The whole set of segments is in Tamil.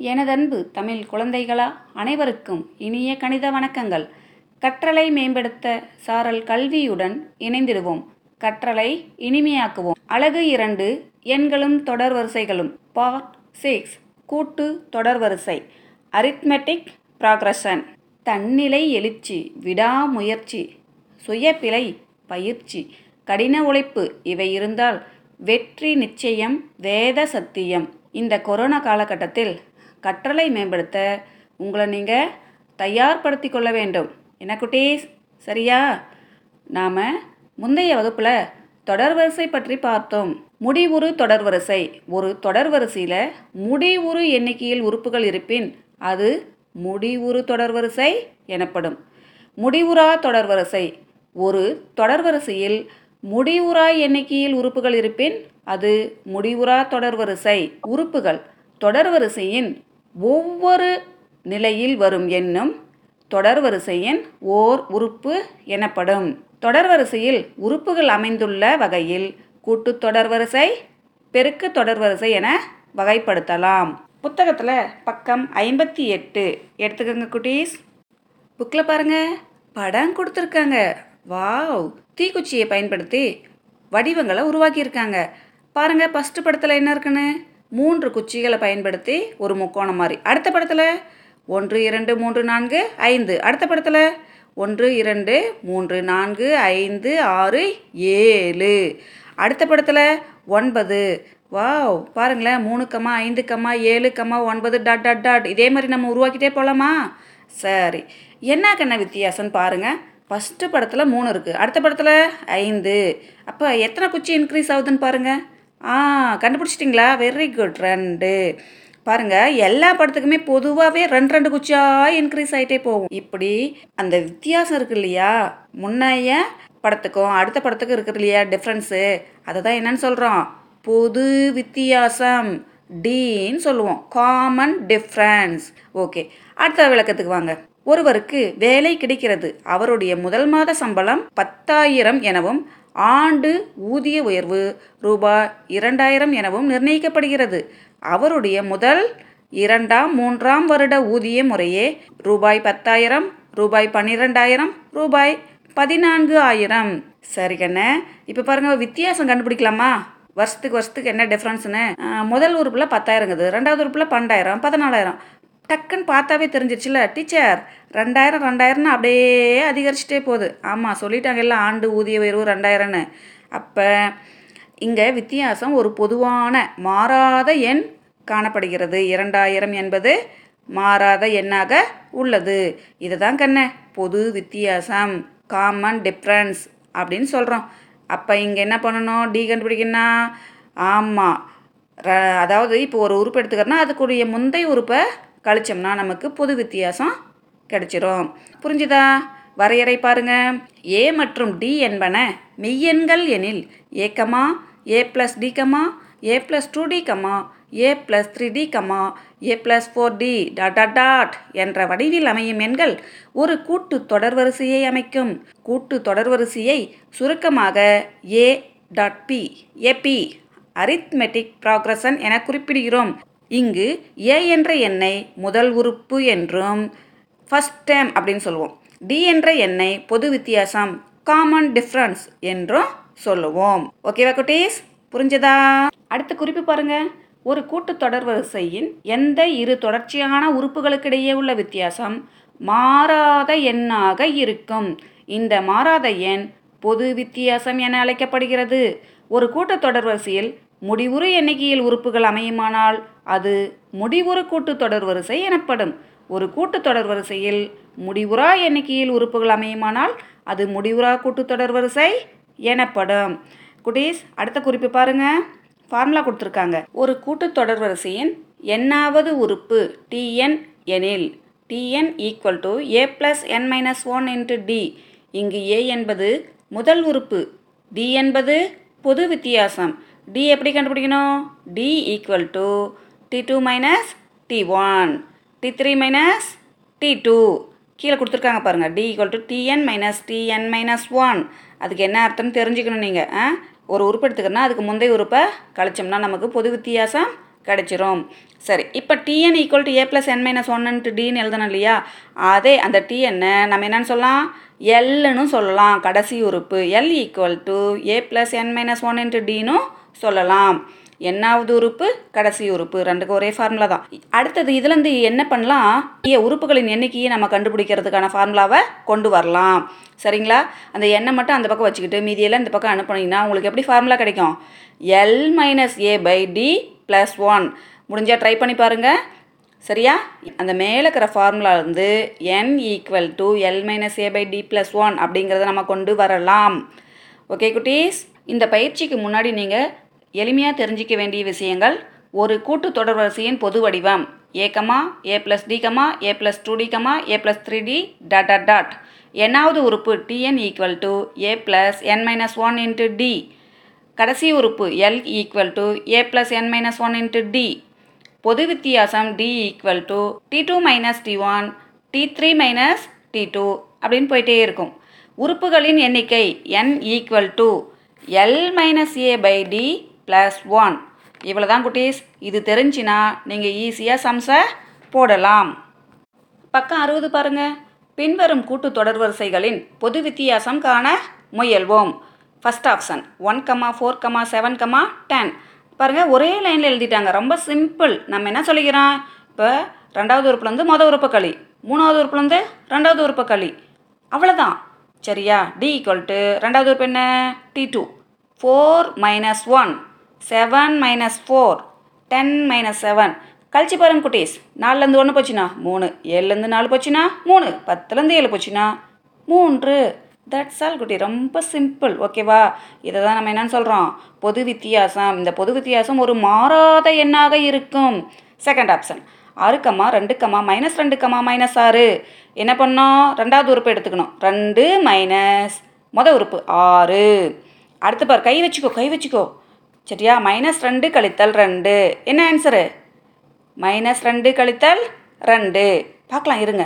எனதன்பு தமிழ் குழந்தைகளா அனைவருக்கும் இனிய கணித வணக்கங்கள். கற்றலை மேம்படுத்த சாரல் கல்வியுடன் இணைந்திடுவோம். கற்றலை இனிமையாக்குவோம். அழகு இரண்டு எண்களும் தொடர் வரிசைகளும். பார்ட் சிக்ஸ் கூட்டு தொடர் வரிசை. அரித்மெட்டிக் ப்ராக்ரஷன் தன்னிலை எழுச்சி விடாமுயற்சி. சுயப்பிழை பயிற்சி. கடின உழைப்பு இவை இருந்தால் வெற்றி நிச்சயம் வேத சத்தியம். இந்த கொரோனா காலகட்டத்தில் கற்றலை மேம்படுத்த உங்களை நீங்கள் தயார்படுத்தி கொள்ள வேண்டும். என்ன குட்டீஸ் சரியா? நாம் முந்தைய வகுப்பில் தொடர்வரிசை பற்றி பார்த்தோம். முடிவுறு தொடர்வரிசை ஒரு தொடர்வரிசையில் முடிவுறு எண்ணிக்கையில் உறுப்புகள் இருப்பின் அது முடிவுறு தொடர்வரிசை எனப்படும். முடிவுறா தொடர்வரிசை ஒரு தொடர்வரிசையில் முடிவுறா எண்ணிக்கையில் உறுப்புகள் இருப்பின் அது முடிவுறா தொடர்வரிசை உறுப்புகள். தொடர்வரிசையின் ஒவ்வொரு நிலையில் வரும் எண்ணும் தொடர்வரிசையின் ஓர் உறுப்பு எனப்படும். தொடர்வரிசையில் உறுப்புகள் அமைந்துள்ள வகையில் கூட்டு தொடர்வரிசை பெருக்கு தொடர்வரிசை என வகைப்படுத்தலாம். புத்தகத்தில் பக்கம் ஐம்பத்தி எட்டு. எடுத்துக்கோங்க குட்டீஸ். புக்கில் பாருங்க. படம் கொடுத்துருக்காங்க. வாவ். தீக்குச்சியை பயன்படுத்தி வடிவங்களை உருவாக்கியிருக்காங்க. பாருங்கள் ஃபஸ்ட்டு படத்தில் என்ன இருக்குன்னு? மூன்று குச்சிகளை பயன்படுத்தி ஒரு முக்கோணம் மாதிரி அடுத்த படத்தில் ஒன்று இரண்டு மூன்று நான்கு ஐந்து. அடுத்த படத்தில் ஒன்று இரண்டு மூன்று நான்கு ஐந்து ஆறு ஏழு. அடுத்த படத்தில் ஒன்பது. வாவ் பாருங்களேன் மூணு கம்மா ஐந்து கம்மா ஏழு கம்மா ஒன்பது டாட் டாட் டாட். இதே மாதிரி நம்ம உருவாக்கிட்டே போகலாமா சரி. என்ன கண்ண வித்தியாசம்னு பாருங்கள் ஃபஸ்ட்டு படத்தில் மூணு இருக்குது அடுத்த படத்தில் ஐந்து. அப்போ எத்தனை குச்சி இன்க்ரீஸ் ஆகுதுன்னு பாருங்கள் ஆ கண்டுபிடிச்சிட்டிங்களா? வெரி குட் ரெண்டு. பாருங்க எல்லா படத்துக்குமே பொதுவாகவே ரெண்டு ரெண்டு குச்சியாக இன்க்ரீஸ் ஆகிட்டே போகும். இப்படி அந்த வித்தியாசம் இருக்கு இல்லையா? முன்னைய படத்துக்கும் அடுத்த படத்துக்கும் இருக்குது இல்லையா டிஃப்ரென்ஸு அதை தான் என்னன்னு சொல்கிறோம் பொது வித்தியாசம் டீன்னு சொல்லுவோம். காமன் டிஃப்ரென்ஸ் ஓகே அடுத்த விளக்கத்துக்கு வாங்க. ஒருவருக்கு வேலை கிடைக்கிறது. அவருடைய முதல் மாத சம்பளம் பத்தாயிரம் எனவும் ஆண்டு ஊதிய உயர்வு ரூபாய் இரண்டாயிரம் எனவும் நிர்ணயிக்கப்படுகிறது. அவருடைய முதல் இரண்டாம் மூன்றாம் வருட ஊதிய முறையே ரூபாய் பத்தாயிரம் ரூபாய் பன்னிரெண்டாயிரம் ரூபாய் பதினான்கு ஆயிரம். சரி இப்போ பாருங்கள் வித்தியாசம் கண்டுபிடிக்கலாமா? வருஷத்துக்கு வருஷத்துக்கு என்ன டிஃப்ரென்ஸ்னு முதல் உறுப்பில் பத்தாயிரங்குது ரெண்டாவது உறுப்பில் பன்னெண்டாயிரம் பதினாலாயிரம். டக்குன்னு பார்த்தாவே தெரிஞ்சிருச்சுல டீச்சர் ரெண்டாயிரம் ரெண்டாயிரம்னு அப்படியே அதிகரிச்சுட்டே போகுது. ஆமாம் சொல்லிட்டாங்க எல்லாம் ஆண்டு ஊதிய உயர்வு ரெண்டாயிரம்னு. அப்போ இங்கே வித்தியாசம் ஒரு பொதுவான மாறாத எண் காணப்படுகிறது. இரண்டாயிரம் என்பது மாறாத எண்ணாக உள்ளது. இதை தான் கண்ண பொது வித்தியாசம் காமன் டிஃப்ரென்ஸ் அப்படின்னு சொல்கிறோம் அப்போ இங்கே என்ன பண்ணணும்? டி கண்டுபிடிக்கணும்னா ஆமாம் ர- அதாவது இப்போ ஒரு உறுப்பு எடுத்துக்கிறோன்னா அதுக்குரிய முந்தைய உறுப்பை கழிச்சோம்னா நமக்கு பொது வித்தியாசம் கிடைச்சிரும். புரிஞ்சுதா? வரையறை பாருங்க. ஏ மற்றும் டி என்பன மெய்யெண்கள் எனில் a comma a plus d comma a plus two d comma a plus three d comma a plus four d dot dot என்ற வடிவில் அமையும் எண்கள் ஒரு கூட்டு தொடர்வரிசையை அமைக்கும். கூட்டு தொடர்வரிசையை சுருக்கமாக A dot P AP arithmetic progression என குறிப்பிடுகிறோம். இங்கு ஏ என்ற எண்ணை முதல் உறுப்பு என்றும் ஃபஸ்ட் டேம் அப்படின்னு சொல்லுவோம். டி என்ற எண்ணை பொது வித்தியாசம் காமன் டிஃப்ரென்ஸ் என்றும் சொல்லுவோம். ஓகேவா குட்டீஸ்? புரிஞ்சதா? அடுத்த குறிப்பு பாருங்க. ஒரு கூட்டு தொடர் வரிசையின் எந்த இரு தொடர்ச்சியான உறுப்புகளுக்கிடையே உள்ள வித்தியாசம் மாறாத எண்ணாக இருக்கும். இந்த மாறாத எண் பொது வித்தியாசம் என அழைக்கப்படுகிறது. ஒரு கூட்டத்தொடர் வரிசையில் முடிவுறு எண்ணிக்கையில் உறுப்புகள் அமையுமானால் அது முடிவுறு கூட்டுத்தொடர் வரிசை எனப்படும். ஒரு கூட்டுத்தொடர் வரிசையில் முடிவுறா எண்ணிக்கையில் உறுப்புகள் அமையுமானால் அது முடிவுறா கூட்டுத்தொடர் வரிசை எனப்படும். குட்டீஸ் அடுத்த குறிப்பு பாருங்க. ஃபார்முலா கொடுத்துருக்காங்க. ஒரு கூட்டுத்தொடர் வரிசையின் எண்ணாவது உறுப்பு டிஎன் எனில் t n equal to a plus n minus one into d இங்கு ஏ என்பது முதல் உறுப்பு டி என்பது பொது வித்தியாசம். டி எப்படி கண்டுபிடிக்கணும்? D equal to t two minus t one t three minus t two கீழே கொடுத்துருக்காங்க பாருங்கள் d equal to t n minus t n minus one அதுக்கு என்ன அர்த்தம்னு தெரிஞ்சுக்கணும் நீங்கள் ஆ? ஒரு உறுப்பு எடுத்துக்கிறோன்னா அதுக்கு முந்தைய உறுப்பை கழிச்சோம்னா நமக்கு பொது வித்தியாசம் கிடச்சிரும். சரி இப்போ t n equal to a plus n minus ஒன்னுட்டு டின்னு எழுதணும் இல்லையா? அதே அந்த டிஎன்னை நம்ம என்னன்னு சொல்லலாம்? எல்லுன்னு சொல்லலாம். கடைசி உறுப்பு. L equal to a plus n minus one into டினும் சொல்லலாம். என்னாவது உறுப்பு கடைசி உறுப்பு ரெண்டுக்கும் ஒரே ஃபார்முலா தான். அடுத்தது இதுலேருந்து என்ன பண்ணலாம்? உறுப்புகளின் எண்ணிக்கையை நம்ம கண்டுபிடிக்கிறதுக்கான ஃபார்முலாவை கொண்டு வரலாம். சரிங்களா? அந்த எண்ணெய் மட்டும் அந்த பக்கம் வச்சுக்கிட்டு மீதியெல்லாம் இந்த பக்கம் அனுப்புனீங்கன்னா உங்களுக்கு எப்படி ஃபார்முலா கிடைக்கும்? L minus a by d plus one முடிஞ்சால் ட்ரை பண்ணி பாருங்கள் சரியா? அந்த மேலே இருக்கிற ஃபார்முலா வந்து n equal to l minus a by d plus one அப்படிங்கிறத நம்ம கொண்டு வரலாம். ஓகே குட்டீஸ்? இந்த பயிற்சிக்கு முன்னாடி நீங்கள் எளிமையாக தெரிஞ்சிக்க வேண்டிய விஷயங்கள் ஒரு கூட்டு தொடர்வரிசையின் பொது வடிவம் a comma a plus d comma a plus two d comma a plus three d dot dot dot என்னாவது உறுப்பு t n equal to a plus n minus one into d கடைசி உறுப்பு l equal to a plus n minus one into d பொது வித்தியாசம் d equal to t two minus t one t three minus t two அப்படின்னு போயிட்டே இருக்கும். உறுப்புகளின் எண்ணிக்கை n equal to l minus a by d plus one இவ்வளோ தான் குட்டீஸ். இது தெரிஞ்சினா நீங்கள் ஈஸியாக சம்ஸை போடலாம். பக்கம் அறுபது பாருங்க. பின்வரும் கூட்டு தொடர் வரிசைகளின் பொது வித்தியாசம் காண முயல்வோம். First option one comma four comma seven comma ten பாருங்கள் ஒரே லைனில் எழுதிட்டாங்க. ரொம்ப சிம்பிள் நம்ம என்ன சொல்லிக்கிறோம்? இப்போ ரெண்டாவது உறுப்புலேருந்து மொதல் உறுப்பு களி. மூணாவது உறுப்புலேருந்து ரெண்டாவது உறுப்பு களி. அவ்வளோதான் சரியா? டி ஈக்குவல் டு ரெண்டாவது உறுப்பு என்ன? D two four minus one seven minus four ten minus seven கழிச்சு பாருங்க குட்டீஸ். நாலுலேருந்து ஒன்று போச்சுன்னா? மூணு. ஏழுலேருந்து நாலு போச்சுன்னா? மூணு. பத்துலேருந்து ஏழு போச்சுன்னா? மூன்று. தட்ஸ் ஆல் குட்டி. ரொம்ப சிம்பிள் ஓகேவா இதை தான் நம்ம என்னன்னு சொல்கிறோம் பொது வித்தியாசம். இந்த பொது வித்தியாசம் ஒரு மாறாத எண்ணாக இருக்கும். செகண்ட் ஆப்ஷன் ஆறு ரெண்டுக்கம்மா ரெண்டு மைனஸ் ரெண்டு மைனஸ் ஆறு. என்ன பண்ணோம் ரெண்டாவது உறுப்பு எடுத்துக்கணும். ரெண்டு மைனஸ் மொதல் உறுப்பு ஆறு. அடுத்து பார் கை வச்சுக்கோ கை வச்சுக்கோ. சரியா? மைனஸ் ரெண்டு கழித்தல் ரெண்டு. என்ன ஆன்சரு மைனஸ் ரெண்டு கழித்தல் ரெண்டு. பார்க்கலாம் இருங்க.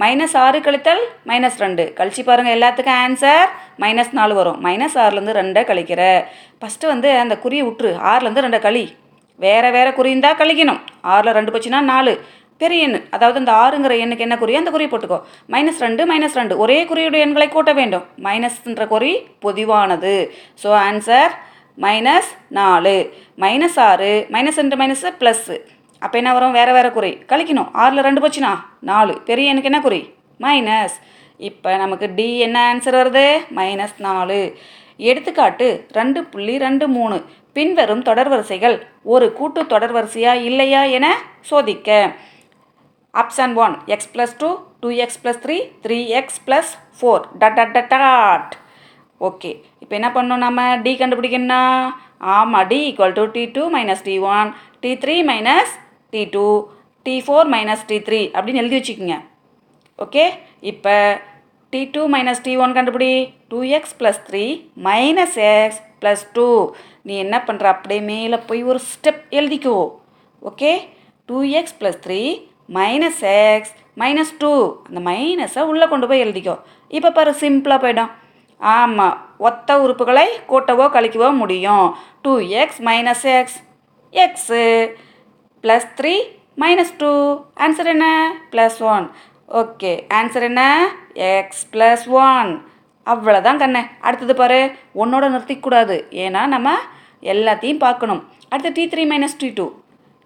மைனஸ் ஆறு கழித்தல் மைனஸ் ரெண்டு. கழிச்சு பாருங்கள் எல்லாத்துக்கும் ஆன்சர் மைனஸ் நாலு வரும். மைனஸ் ஆறுலேருந்து ரெண்டை கழிக்கிற. ஃபஸ்ட்டு வந்து அந்த குறியை விட்டுரு ஆறுலேருந்து ரெண்டை கழி. வேறு வேறு குறியிருந்தால் கழிக்கணும். ஆறில் ரெண்டு போச்சுன்னா நாலு. பெரிய எண் அதாவது இந்த ஆறுங்கிற எண்ணுக்கு என்ன குறியோ அந்த குறியை போட்டுக்கோ. மைனஸ் ரெண்டு மைனஸ் ரெண்டு. ஒரே குறியுடைய எண்களை கூட்ட வேண்டும். மைனஸ்ன்ற குறி பொதுவானது. ஸோ ஆன்சர் மைனஸ் நாலு. மைனஸ் ஆறு. மைனஸ் ரெண்டு மைனஸ் ப்ளஸ்ஸு அப்போ என்ன வரும்? வேறு வேறு குறி. கழிக்கணும். ஆறில் ரெண்டு போச்சுன்னா நாலு. பெரிய எனக்கு என்ன குறி? மைனஸ் இப்போ நமக்கு டி என்ன ஆன்சர் வருது? மைனஸ் நாலு. எடுத்துக்காட்டு ரெண்டு புள்ளி ரெண்டு மூணு. பின்வரும் தொடர்வரிசைகள் ஒரு கூட்டு தொடர்வரிசையா இல்லையா என சோதிக்க. Option one x plus two two x plus three three x plus four dot dot dot dot okay இப்போ என்ன பண்ணோம் நம்ம டி கண்டுபிடிக்கணும்னா? ஆமாம் d equal to t two minus t one t three minus t two t four minus t three அப்படின்னு எழுதி வச்சுக்கோங்க. ஓகே இப்போ t two minus t one கண்டுபிடி. Two x plus three minus x plus two நீ என்ன பண்ணுற அப்படியே மேலே போய் ஒரு step எழுதிக்கோ. Okay two x plus three minus x minus two அந்த மைனஸை உள்ளே கொண்டு போய் எழுதிக்கோ. இப்போ பாரு சிம்பிளாக போயிடும். ஆமாம் ஒத்த உறுப்புகளை கூட்டவோ கழிக்கவோ முடியும். Two x minus x x plus three minus two answer என்ன? ப்ளஸ் ஒன் ஓகே ஆன்சர் என்ன? எக்ஸ் ப்ளஸ் ஒன் அவ்வளோதான் கண்ணே. அடுத்தது பாரு ஒன்னோட நிறுத்திக்கூடாது. ஏன்னா நம்ம எல்லாத்தையும் பார்க்கணும். அடுத்து t three minus t two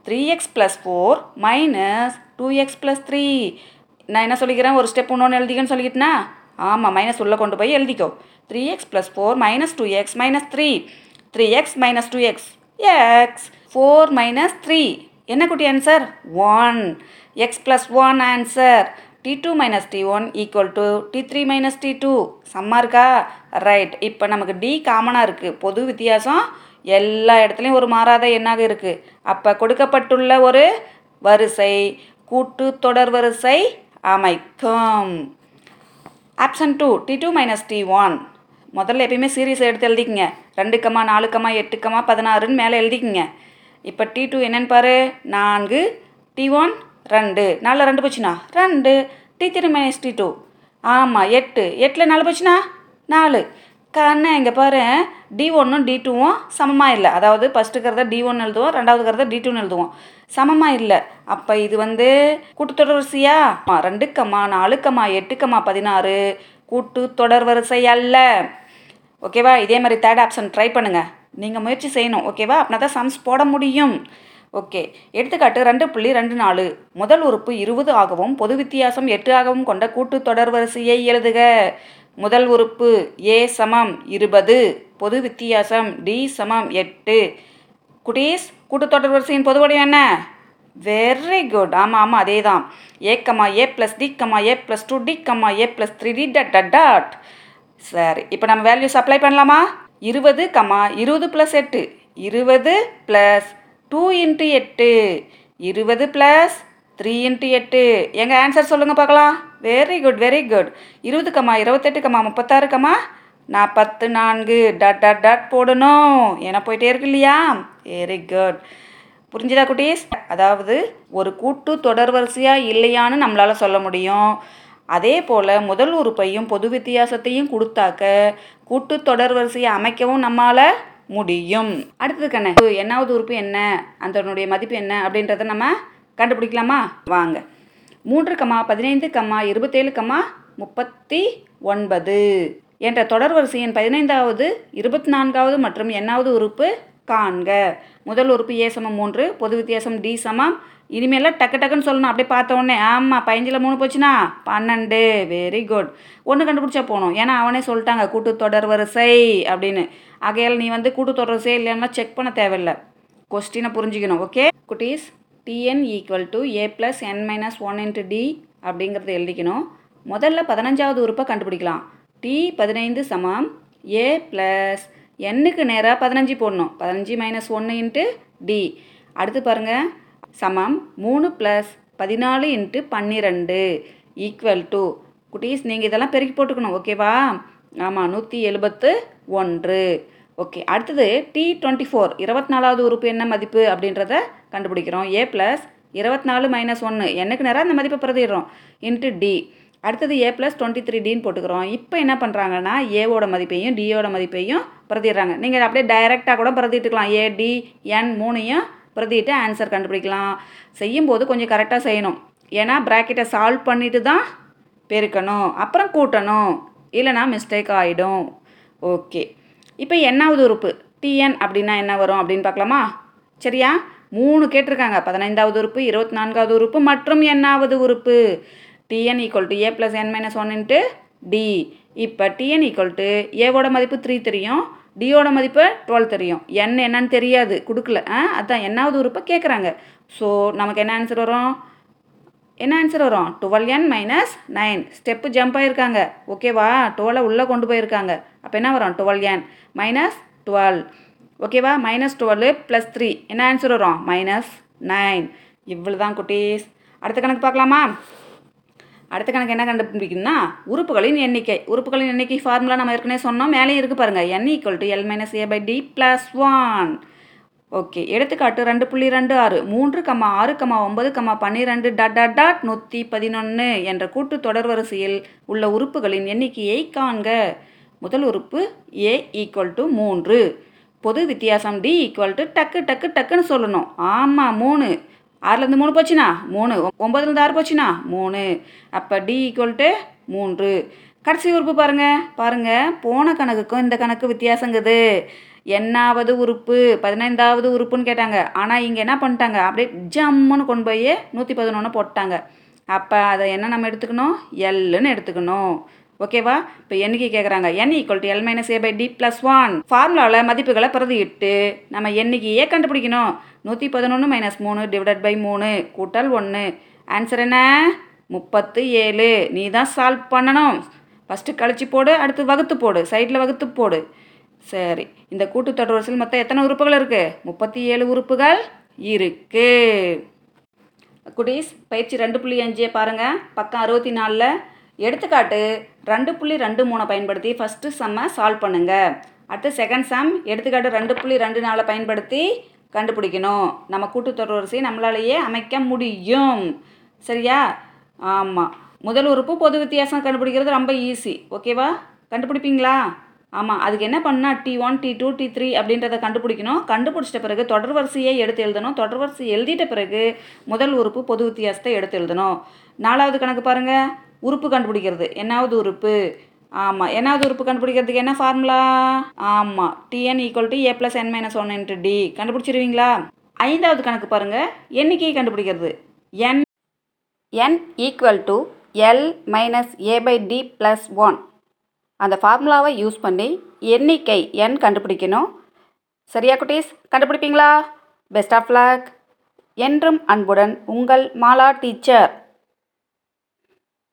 three x plus four minus two x plus three நான் என்ன சொல்லிக்கிறேன்? ஒரு ஸ்டெப் இன்னொன்று எழுதிக்கன்னு சொல்லிக்கிட்டேனா? ஆமாம் மைனஸ் உள்ளே கொண்டு போய் எழுதிக்கோ. Three x plus four minus two x minus three three x minus two x x four minus three என்ன குட்டி answer one x plus one answer t two minus t one equal to t three minus t two செம்மா இருக்கா? ரைட் இப்போ நமக்கு டி காமனாக இருக்குது பொது வித்தியாசம் எல்லா இடத்துலையும் ஒரு மாறாத எண்ணாக இருக்குது அப்போ கொடுக்கப்பட்டுள்ள ஒரு வரிசை கூட்டு தொடர் வரிசை அமைக்கும். Option two t two minus t one முதல்ல எப்பயுமே சீரியஸ் எடுத்து எழுதிக்கங்க. ரெண்டு கமா நாலு கமா எட்டு கமா பதினாறுன்னு மேலே எழுதிக்கங்க. இப்போ டி டூ என்னென்னு பாரு. நான்கு டி ஒன் ரெண்டு. நாலில் ரெண்டு போச்சுண்ணா ரெண்டு. T three minus t two ஆமாம் எட்டு. எட்டில் நாலு போச்சுண்ணா நாலு. கண்ணு இங்கே பாரு. டி ஒன்றும் டி டூவும் சமமாக இல்லை. அதாவது ஃபஸ்ட்டுக்கிறத டி ஒன்று எழுதுவோம் ரெண்டாவதுக்கிறத டி டூன்னு எழுதுவோம். சமமாக இல்லை. அப்போ இது வந்து கூட்டுத்தொடர் வரிசையா ஆ, ரெண்டுக்கம்மா நாலுக்கம்மா எட்டுக்கம்மா பதினாறு. கூட்டு தொடர் வரிசை அல்ல. ஓகேவா? இதே மாதிரி தேர்ட் ஆப்ஷன் ட்ரை பண்ணுங்கள் நீங்கள் முயற்சி செய்யணும். ஓகேவா? அப்படின்னா தான் சம்ஸ் போட முடியும். ஓகே. எடுத்துக்காட்டு ரெண்டு புள்ளி ரெண்டு நாலு. முதல் உறுப்பு இருபது ஆகவும் பொது வித்தியாசம் எட்டு ஆகவும் கொண்ட கூட்டு தொடர் வரிசையை எழுதுக. முதல் உறுப்பு ஏ சமம் இருபது பொது வித்தியாசம் டி சமம் எட்டு. குட்டீஸ் கூட்டுத்தொடர் வரிசையின் பொது என்ன? வெரி குட் ஆமாம் ஆமாம் அதே தான் a comma a plus d comma a plus two d comma a plus three d dot dot dot சரி இப்போ நம்ம வேல்யூஸ் அப்ளை பண்ணலாமா? இருபது கமா இருபது ப்ளஸ் எட்டு. இருபது ப்ளஸ் டூ இன்ட்டு எட்டு இருபது ப்ளஸ் த்ரீ இன்ட்டு எட்டு. எங்கள் ஆன்சர் சொல்லுங்கள் பார்க்கலாம். வெரி குட் வெரி குட் இருபது கம்மா இருபத்தெட்டு கம்மா முப்பத்தாறு கமா நாற்பத்து நான்கு. டாட் டாட் டாட் போடணும். ஏன்னா போயிட்டே இருக்கு இல்லையா? வெரி குட் புரிஞ்சுதா குட்டீஸ்? அதாவது ஒரு கூட்டு தொடர் வரிசையாக இல்லையான்னு நம்மளால் சொல்ல முடியும். அதே போல் முதல் உறுப்பையும் பொது வித்தியாசத்தையும் கொடுத்தாக்க கூட்டு தொடர் வரிசையை அமைக்கவும் நம்மால் முடியும். அடுத்தது கண்ணு. என்னாவது உறுப்பு என்ன? அதனுடைய மதிப்பு என்ன? அப்படின்றத நம்ம கண்டுபிடிக்கலாமா? வாங்க. மூன்று கம்மா பதினைந்து கம்மா இருபத்தேழு கம்மா முப்பத்தி ஒன்பது. என்ற தொடர் வரிசையின் பதினைந்தாவது இருபத்தி நான்காவது மற்றும் எண்ணாவது உறுப்பு காண்க. முதல் உறுப்பு ஏ சமம் மூன்று பொது வித்தியாசம் டி சமம். இனிமேலாம் டக்கு டக்குன்னு சொல்லணும் அப்படியே பார்த்த உடனே ஆமாம் பயஞ்சில் மூணு போச்சுன்னா பன்னெண்டு. வெரி குட் ஒன்று கண்டுபிடிச்சா போகணும் ஏன்னா அவனே சொல்லிட்டாங்க கூட்டு தொடர் வரிசை அப்படின்னு. ஆகையால் நீ வந்து கூட்டு தொடர் வரிசை இல்லைன்னா செக் பண்ண தேவையில்லை. கொஸ்டினை புரிஞ்சுக்கணும் ஓகே குட்டீஸ் t n equal to a plus n minus one into d அப்படிங்கிறத எழுதிக்கணும். முதல்ல பதினஞ்சாவது உறுப்பை கண்டுபிடிக்கலாம். டி பதினைந்து சமம் ஏ ப்ளஸ் என்னுக்கு நேராக பதினஞ்சு போடணும். பதினஞ்சு மைனஸ் ஒன்று இன்ட்டு டி அடுத்து பாருங்கள் சமம். மூணு ப்ளஸ் பதினாலு இன்ட்டு பன்னிரெண்டு. ஈக்குவல் டு குட்டீஸ் நீங்கள் இதெல்லாம் பெருக்கி போட்டுக்கணும். ஓகேவா ஆமாம் நூற்றி எழுபத்து ஒன்று. ஓகே அடுத்தது டி டுவெண்ட்டி ஃபோர் இருபத்தி நாலாவது உறுப்பு என்ன மதிப்பு அப்படின்றத கண்டுபிடிக்கிறோம். ஏ ப்ளஸ் இருபத்தி நாலு மைனஸ் ஒன்று எனக்கு நேராக அந்த மதிப்பை பிரதிடுறோம் இன்ட்டு டி அடுத்தது ஏ ப்ளஸ் டுவெண்ட்டி த்ரீ டின்னு போட்டுக்கிறோம். இப்போ என்ன பண்ணுறாங்கன்னா ஏவோட மதிப்பையும் டியோட மதிப்பையும் பிரதிடுறாங்க நீங்கள் அப்படியே டைரெக்டாக கூட பிரதிட்டுக்கலாம் ஏ டி என் மூணையும் பிரதிட்டு ஆன்சர் கண்டுபிடிக்கலாம். செய்யும்போது கொஞ்சம் கரெக்டாக செய்யணும். ஏன்னா ப்ராக்கெட்டை சால்வ் பண்ணிட்டு தான் பெருக்கணும். அப்புறம் கூட்டணும். இல்லைனா மிஸ்டேக் ஆகிடும் ஓகே இப்போ என்னாவது உறுப்பு. டிஎன் அப்படின்னா என்ன வரும் அப்படின்னு பார்க்கலாமா? சரியா? மூணு கேட்டிருக்காங்க. பதினைந்தாவது உறுப்பு இருபத்தி நான்காவது உறுப்பு மற்றும் என்னாவது உறுப்பு? T n equal to a plus n minus one into d இப்போ டிஎன் ஈக்குவல் டு ஏவோட மதிப்பு த்ரீ தெரியும். டியோட மதிப்பு டுவெல் தெரியும். என் என்னன்னு தெரியாது. கொடுக்கல. ஆ அதான் என்னாவது உறுப்பை கேட்குறாங்க ஸோ நமக்கு என்ன ஆன்சர் வரும்? என்ன ஆன்சர் வரும்? Twelve n minus nine step jump ஆகிருக்காங்க ஓகேவா டுவெலை உள்ளே கொண்டு போயிருக்காங்க. அப்போ என்ன வரும்? டுவெல் என் மைனஸ் டுவெல் ஓகேவா மைனஸ் டுவெல் ப்ளஸ் த்ரீ என்ன ஆன்சர் வரும்? மைனஸ் நைன் இவ்வளோ தான் குட்டீஸ். அடுத்த கணக்கு பார்க்கலாமா? அடுத்த கணக்கு என்ன கண்டுபிடிக்கணும்னா உறுப்புகளின் எண்ணிக்கை. உறுப்புகளின் எண்ணிக்கை ஃபார்முலா நம்ம ஏற்கனவே சொன்னோம். மேலேயும் இருக்குது பாருங்கள் n equal to l minus a by d plus one okay எடுத்துக்காட்டு ரெண்டு புள்ளி ரெண்டு ஆறு. மூன்று கம்மா ஆறு கம்மா ஒன்பது கம்மா பன்னிரெண்டு டாட் டாட் டாட் நூற்றி பதினொன்று என்ற கூட்டு தொடர் வரிசையில் உள்ள உறுப்புகளின் எண்ணிக்கையை காண்க. முதல் உறுப்பு ஏ ஈக்குவல் டு மூன்று. பொது வித்தியாசம் டி ஈக்குவல் டு டக்கு டக்கு டக்குன்னு சொல்லணும். ஆமாம் மூணு. ஆறுலேருந்து மூணு போச்சுனா? மூணு. ஒம்பதுலேருந்து ஆறு போச்சுனா? மூணு. அப்போ டி ஈக்குவல் டு மூன்று. கடைசி உறுப்பு பாருங்கள் பாருங்கள் போன கணக்குக்கும் இந்த கணக்கு வித்தியாசங்குது. எண்ணாவது உறுப்பு பதினைந்தாவது உறுப்புன்னு கேட்டாங்க. ஆனால் இங்கே என்ன பண்ணிட்டாங்க? அப்படியே ஜம்முன்னு கொண்டு போய் நூற்றி பதினொன்று போட்டாங்க. அப்போ அதை என்ன நம்ம எடுத்துக்கணும்? எல்லுன்னு எடுத்துக்கணும். ஓகேவா இப்போ என்னைக்கு கேட்குறாங்க n equal to l minus a by d plus one ஃபார்முலாவில் மதிப்புகளை பிரதியிட்டு நம்ம எண்ணிக்கையே கண்டுபிடிக்கணும். நூற்றி பதினொன்று மைனஸ் மூணு டிவைடட் பை மூணு கூட்டல் ஒன்று ஆன்சர் என்ன? முப்பத்து ஏழு. நீ தான் சால்வ் பண்ணணும். ஃபஸ்ட்டு கழிச்சு போடு அடுத்து வகுத்து போடு. சைடில் வகுத்து போடு. சரி இந்த கூட்டுத்தொடர் வரிசையில் மொத்தம் எத்தனை உறுப்புகள் இருக்குது முப்பத்தி ஏழு உறுப்புகள் இருக்குது குடீஸ் பயிற்சி ரெண்டு புள்ளி அஞ்சே பாருங்கள் பக்கம் அறுபத்தி நாலில். எடுத்துக்காட்டு ரெண்டு புள்ளி ரெண்டு மூணை பயன்படுத்தி ஃபஸ்ட்டு செம்மை சால்வ் பண்ணுங்கள் அடுத்து செகண்ட் சம் எடுத்துக்காட்டு ரெண்டு புள்ளி ரெண்டு நாளை பயன்படுத்தி கண்டுபிடிக்கணும். நம்ம கூட்டுத்தொடர் வரிசையை நம்மளாலேயே அமைக்க முடியும். சரியா? ஆமாம் முதல் உறுப்பு பொது வித்தியாசம் கண்டுபிடிக்கிறது ரொம்ப ஈஸி ஓகேவா கண்டுபிடிப்பீங்களா? ஆமாம் அதுக்கு என்ன பண்ணால் T one T two T three அப்படின்றத கண்டுபிடிக்கணும். கண்டுபிடிச்சிட்ட பிறகு தொடர் வரிசையை எடுத்து எழுதணும். தொடர் வரிசை எழுதிட்ட பிறகு முதல் உறுப்பு பொது வித்தியாசத்தை எடுத்து எழுதணும். நாலாவது கணக்கு பாருங்கள் உறுப்பு கண்டுபிடிக்கிறது. என்னாவது உறுப்பு? ஆமாம் என்னாவது உறுப்பு கண்டுபிடிக்கிறதுக்கு என்ன ஃபார்முலா ஆமாம் TN equal to A plus N minus one into D கண்டுபிடிச்சிருவீங்களா? ஐந்தாவது கணக்கு பாருங்கள் எண்ணிக்கையை கண்டுபிடிக்கிறது? N N equal to L minus A by D plus one அந்த ஃபார்முலாவை யூஸ் பண்ணி எண்ணிக்கை என் கண்டுபிடிக்கணும்? சரியா குட்டீஸ்? கண்டுபிடிப்பீங்களா? பெஸ்ட் ஆஃப் லக் என்றும் அன்புடன் உங்கள் மாலா டீச்சர்.